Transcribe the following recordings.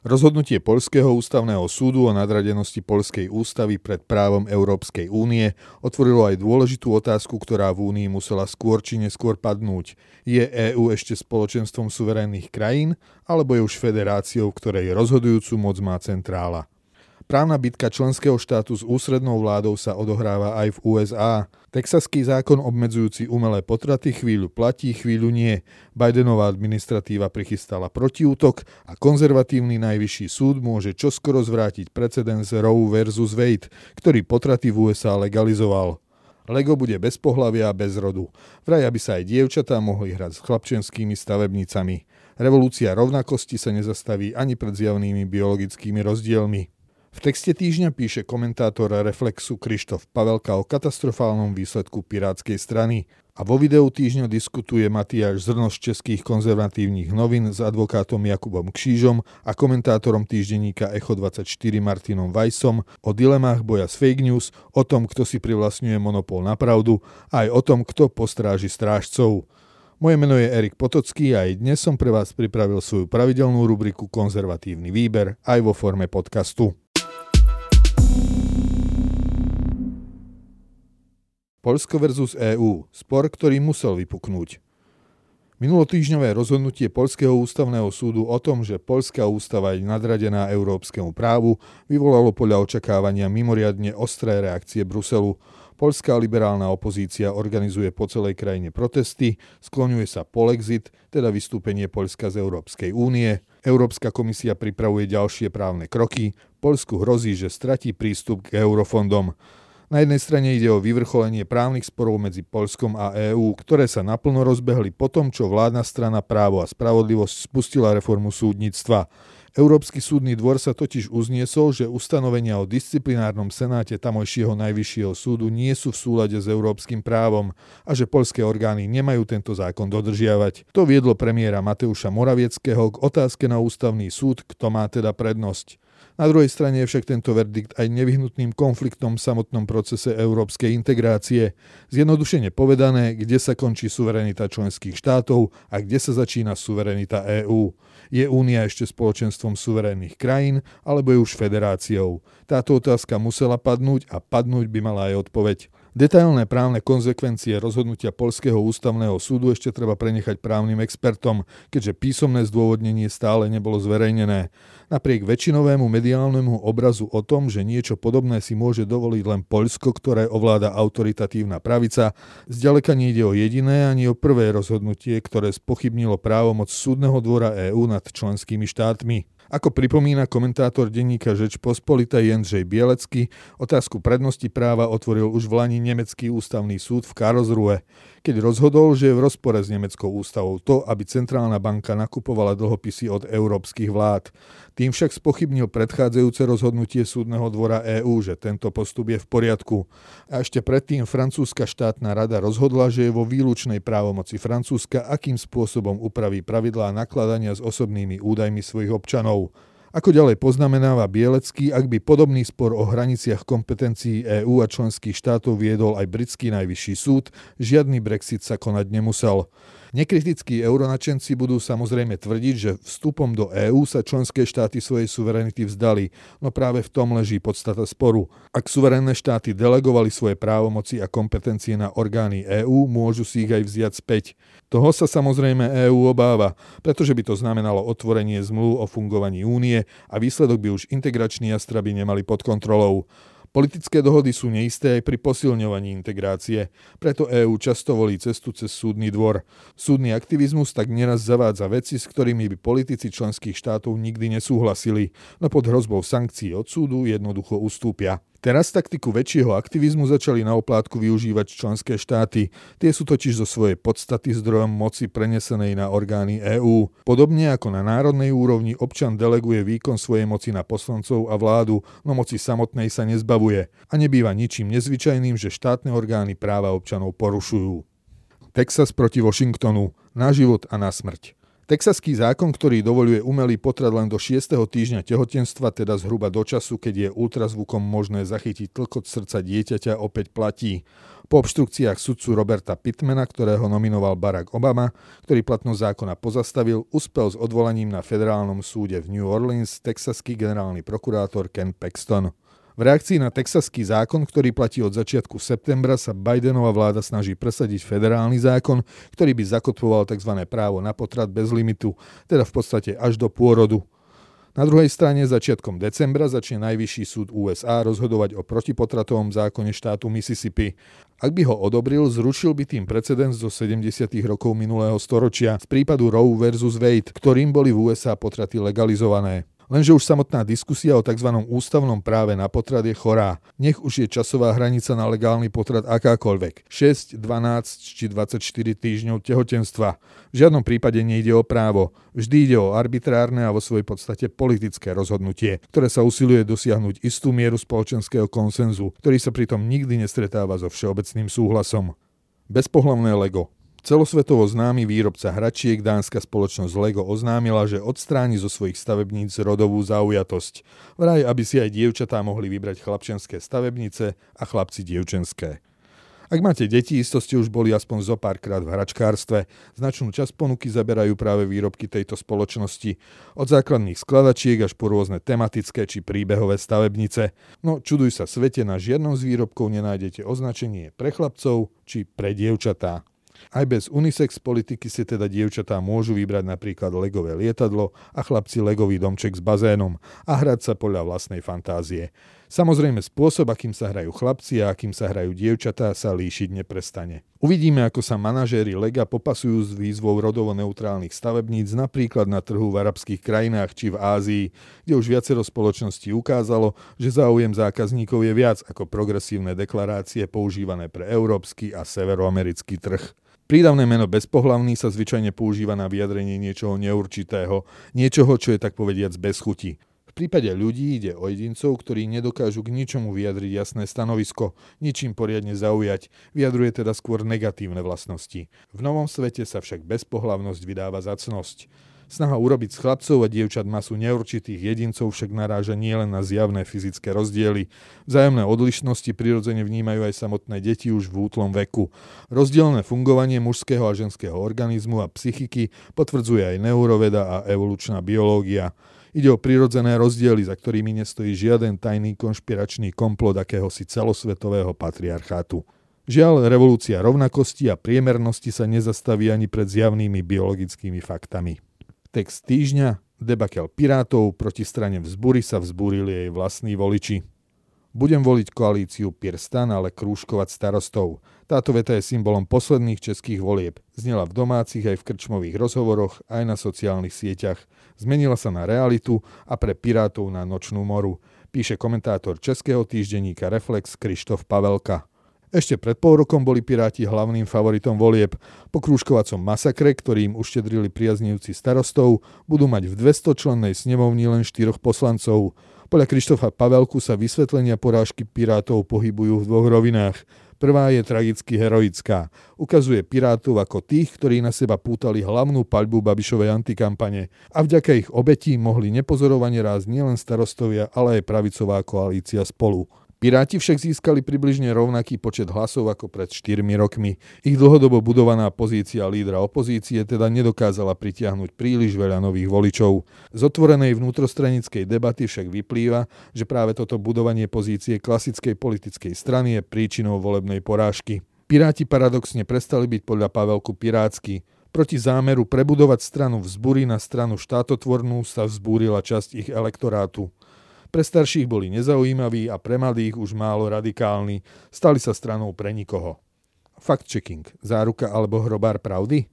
Rozhodnutie Poľského ústavného súdu o nadradenosti Poľskej ústavy pred právom Európskej únie otvorilo aj dôležitú otázku, ktorá v únii musela skôr či neskôr padnúť. Je EÚ ešte spoločenstvom suverénnych krajín, alebo je už federáciou, ktorej rozhodujúcu moc má centrála? Právna bitka členského štátu s ústrednou vládou sa odohráva aj v USA. Texaský zákon obmedzujúci umelé potraty chvíľu platí, chvíľu nie. Bidenová administratíva prichystala protiútok a konzervatívny najvyšší súd môže čoskoro zvrátiť precedens Roe versus Wade, ktorý potraty v USA legalizoval. Lego bude bez pohlavia a bez rodu. Vraj, aby sa aj dievčatá mohli hrať s chlapčenskými stavebnicami. Revolúcia rovnakosti sa nezastaví ani pred zjavnými biologickými rozdielmi. V texte týždňa píše komentátor Reflexu Krištof Pavelka o katastrofálnom výsledku Pirátskej strany a vo videu týždňa diskutuje Matiáš Zrno českých konzervatívnych novín s advokátom Jakubom Kšížom a komentátorom týždenníka Echo24 Martinom Vajsom o dilemách boja s fake news, o tom, kto si privlastňuje monopol na pravdu a aj o tom, kto postráži strážcov. Moje meno je Erik Potocký a aj dnes som pre vás pripravil svoju pravidelnú rubriku Konzervatívny výber aj vo forme podcastu. Polsko versus EÚ. Spor, ktorý musel vypuknúť. Minulotýžňové rozhodnutie Polského ústavného súdu o tom, že Polská ústava je nadradená európskemu právu, vyvolalo podľa očakávania mimoriadne ostré reakcie Bruselu. Polská liberálna opozícia organizuje po celej krajine protesty, skloňuje sa polexit, teda vystúpenie Polska z Európskej únie. Európska komisia pripravuje ďalšie právne kroky. Polsku hrozí, že stratí prístup k eurofondom. Na jednej strane ide o vyvrcholenie právnych sporov medzi Polskom a EÚ, ktoré sa naplno rozbehli po tom, čo vládna strana právo a spravodlivosť spustila reformu súdnictva. Európsky súdny dvor sa totiž uzniesol, že ustanovenia o disciplinárnom senáte tamojšieho najvyššieho súdu nie sú v súlade s európskym právom a že poľské orgány nemajú tento zákon dodržiavať. To viedlo premiéra Mateuša Moravieckého k otázke na ústavný súd, kto má teda prednosť. Na druhej strane je však tento verdikt aj nevyhnutným konfliktom v samotnom procese európskej integrácie. Zjednodušene povedané, kde sa končí suverenita členských štátov a kde sa začína suverenita EÚ. Je únia ešte spoločenstvom suverénnych krajín, alebo je už federáciou? Táto otázka musela padnúť a padnúť by mala aj odpoveď. Detailné právne konzekvencie rozhodnutia Polského ústavného súdu ešte treba prenechať právnym expertom, keďže písomné zdôvodnenie stále nebolo zverejnené. Napriek väčšinovému mediálnemu obrazu o tom, že niečo podobné si môže dovoliť len Poľsko, ktoré ovláda autoritatívna pravica, zďaleka nejde o jediné ani o prvé rozhodnutie, ktoré spochybnilo právomoc súdneho dvora EÚ nad členskými štátmi. Ako pripomína komentátor denníka Žeč Pospolita Jendřej Bielecký, otázku prednosti práva otvoril už v Lani nemecký ústavný súd v Karlsruhe, keď rozhodol, že je v rozpore s nemeckou ústavou to, aby centrálna banka nakupovala dlhopisy od európskych vlád. Tým však spochybnil predchádzajúce rozhodnutie súdneho dvora EÚ, že tento postup je v poriadku. A ešte predtým francúzska štátna rada rozhodla, že je vo výlučnej právomoci Francúzska, akým spôsobom upraví pravidlá nakladania s osobnými údajmi svojich občanov. Ako ďalej poznamenáva Bielecký, ak by podobný spor o hraniciach kompetencií EÚ a členských štátov viedol aj britský najvyšší súd, žiadny Brexit sa konať nemusel. Nekritickí euronačenci budú samozrejme tvrdiť, že vstupom do EÚ sa členské štáty svojej suverenity vzdali, no práve v tom leží podstata sporu. Ak suverénne štáty delegovali svoje právomoci a kompetencie na orgány EÚ, môžu si ich aj vziať späť. Toho sa samozrejme EÚ obáva, pretože by to znamenalo otvorenie zmluv o fungovaní únie a výsledok by už integrační jastraby nemali pod kontrolou. Politické dohody sú neisté aj pri posilňovaní integrácie, preto EÚ často volí cestu cez súdny dvor. Súdny aktivizmus tak neraz zavádza veci, s ktorými by politici členských štátov nikdy nesúhlasili, no pod hrozbou sankcií od súdu jednoducho ustúpia. Teraz taktiku väčšieho aktivizmu začali na oplátku využívať členské štáty. Tie sú totiž zo svojej podstaty zdrojom moci prenesenej na orgány EÚ. Podobne ako na národnej úrovni občan deleguje výkon svojej moci na poslancov a vládu, no moci samotnej sa nezbavuje. A nebýva ničím nezvyčajným, že štátne orgány práva občanov porušujú. Texas proti Washingtonu. Na život a na smrť. Texaský zákon, ktorý dovoluje umelý potrat len do 6. týždňa tehotenstva, teda zhruba do času, keď je ultrazvukom možné zachytiť tlkot srdca dieťaťa, opäť platí. Po obštrukciách sudcu Roberta Pittmana, ktorého nominoval Barack Obama, ktorý platnosť zákona pozastavil, uspel s odvolaním na federálnom súde v New Orleans texaský generálny prokurátor Ken Paxton. V reakcii na texaský zákon, ktorý platí od začiatku septembra, sa Bidenová vláda snaží presadiť federálny zákon, ktorý by zakotvoval tzv. právo na potrat bez limitu, teda v podstate až do pôrodu. Na druhej strane začiatkom decembra začne Najvyšší súd USA rozhodovať o protipotratovom zákone štátu Mississippi. Ak by ho odobril, zrušil by tým precedens zo 70. rokov minulého storočia z prípadu Roe versus Wade, ktorým boli v USA potraty legalizované. Lenže už samotná diskusia o tzv. ústavnom práve na potrat je chorá. Nech už je časová hranica na legálny potrat akákoľvek. 6, 12 či 24 týždňov tehotenstva. V žiadnom prípade nejde o právo. Vždy ide o arbitrárne a vo svojej podstate politické rozhodnutie, ktoré sa usiluje dosiahnuť istú mieru spoločenského konsenzu, ktorý sa pritom nikdy nestretáva so všeobecným súhlasom. Bezpohlavné Lego. Celosvetovo známy výrobca hračiek dánska spoločnosť Lego oznámila, že odstráni zo svojich stavebníc rodovú zaujatosť. Vraj, aby si aj dievčatá mohli vybrať chlapčenské stavebnice a chlapci dievčenské. Ak máte deti, isto ste už boli aspoň zo párkrát v hračkárstve. Značnú časť ponuky zaberajú práve výrobky tejto spoločnosti. Od základných skladačiek až po rôzne tematické či príbehové stavebnice. No čuduj sa svete, na žiadnom z výrobkov nenájdete označenie pre chlapcov či pre dievčatá. Aj bez unisex politiky si teda dievčatá môžu vybrať napríklad legové lietadlo a chlapci legový domček s bazénom a hrať sa podľa vlastnej fantázie. Samozrejme spôsob, akým sa hrajú chlapci a akým sa hrajú dievčatá, sa líšiť neprestane. Uvidíme, ako sa manažéri Lega popasujú s výzvou rodovo neutrálnych stavebníc napríklad na trhu v arabských krajinách či v Ázii, kde už viacero spoločností ukázalo, že záujem zákazníkov je viac ako progresívne deklarácie používané pre európsky a severoamerický trh. Prídavné meno bezpohlavný sa zvyčajne používa na vyjadrenie niečoho neurčitého, niečoho, čo je tak povediac bez chuti. V prípade ľudí ide o jedincov, ktorí nedokážu k ničomu vyjadriť jasné stanovisko, ničím poriadne zaujať, vyjadruje teda skôr negatívne vlastnosti. V novom svete sa však bezpohlavnosť vydáva za cnosť. Snaha urobiť z chlapcov a dievčat masu neurčitých jedincov však naráža nielen na zjavné fyzické rozdiely. Vzájomné odlišnosti prirodzene vnímajú aj samotné deti už v útlom veku. Rozdielne fungovanie mužského a ženského organizmu a psychiky potvrdzuje aj neuroveda a evolučná biológia. Ide o prirodzené rozdiely, za ktorými nestojí žiaden tajný konšpiračný komplot akéhosi celosvetového patriarchátu. Žiaľ, revolúcia rovnakosti a priemernosti sa nezastaví ani pred zjavnými biologickými faktami. Text týždňa, debakel Pirátov proti strane vzbury sa vzbúrili jej vlastní voliči. Budem voliť koalíciu Pirstan, ale krúžkovať starostov. Táto veta je symbolom posledných českých volieb. Znela v domácich aj v krčmových rozhovoroch, aj na sociálnych sieťach. Zmenila sa na realitu a pre Pirátov na nočnú moru, píše komentátor českého týždenníka Reflex Krištof Pavelka. Ešte pred pol rokom boli Piráti hlavným favoritom volieb. Po krúžkovacom masakre, ktorým uštedrili priaznivci starostov, budú mať v 200-člennej snemovni len štyroch poslancov. Podľa Krištofa Pavelku sa vysvetlenia porážky Pirátov pohybujú v dvoch rovinách. Prvá je tragicky heroická. Ukazuje Pirátov ako tých, ktorí na seba pútali hlavnú paľbu Babišovej antikampane a vďaka ich obetí mohli nepozorovane rásť nielen starostovia, ale aj pravicová koalícia spolu. Piráti však získali približne rovnaký počet hlasov ako pred 4 rokmi. Ich dlhodobo budovaná pozícia lídra opozície teda nedokázala pritiahnuť príliš veľa nových voličov. Z otvorenej vnútrostranickej debaty však vyplýva, že práve toto budovanie pozície klasickej politickej strany je príčinou volebnej porážky. Piráti paradoxne prestali byť podľa Pavelku pirátsky. Proti zámeru prebudovať stranu vzbury na stranu štátotvornú sa vzbúrila časť ich elektorátu. Pre starších boli nezaujímaví a pre mladých už málo radikálni, stali sa stranou pre nikoho. Fact-checking, záruka alebo hrobár pravdy?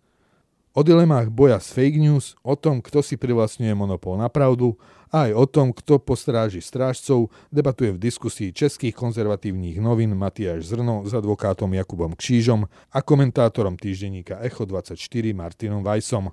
O dilemách boja s fake news, o tom, kto si privlastňuje monopol na pravdu a aj o tom, kto postráži strážcov, debatuje v diskusii českých konzervatívnych novín Matiáš Zrno s advokátom Jakubom Kšížom a komentátorom týždenníka Echo24 Martinom Vajsom.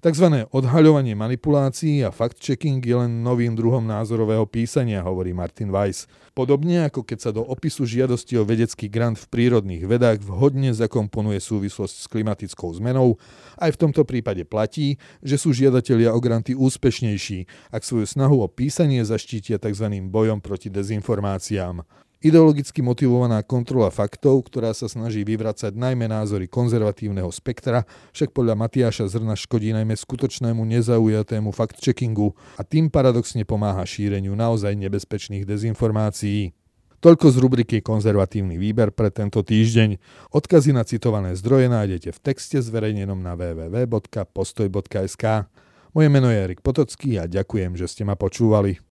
Takzvané odhaľovanie manipulácií a fact-checking je len novým druhom názorového písania, hovorí Martin Weiss. Podobne ako keď sa do opisu žiadosti o vedecký grant v prírodných vedách vhodne zakomponuje súvislosť s klimatickou zmenou, aj v tomto prípade platí, že sú žiadatelia o granty úspešnejší, ak svoju snahu o písanie zaštítia tzv. bojom proti dezinformáciám. Ideologicky motivovaná kontrola faktov, ktorá sa snaží vyvracať najmä názory konzervatívneho spektra, však podľa Matiáša Zrna škodí najmä skutočnému nezaujatému fact-checkingu a tým paradoxne pomáha šíreniu naozaj nebezpečných dezinformácií. Toľko z rubriky Konzervatívny výber pre tento týždeň. Odkazy na citované zdroje nájdete v texte zverejnenom na www.postoj.sk. Moje meno je Erik Potocký a ďakujem, že ste ma počúvali.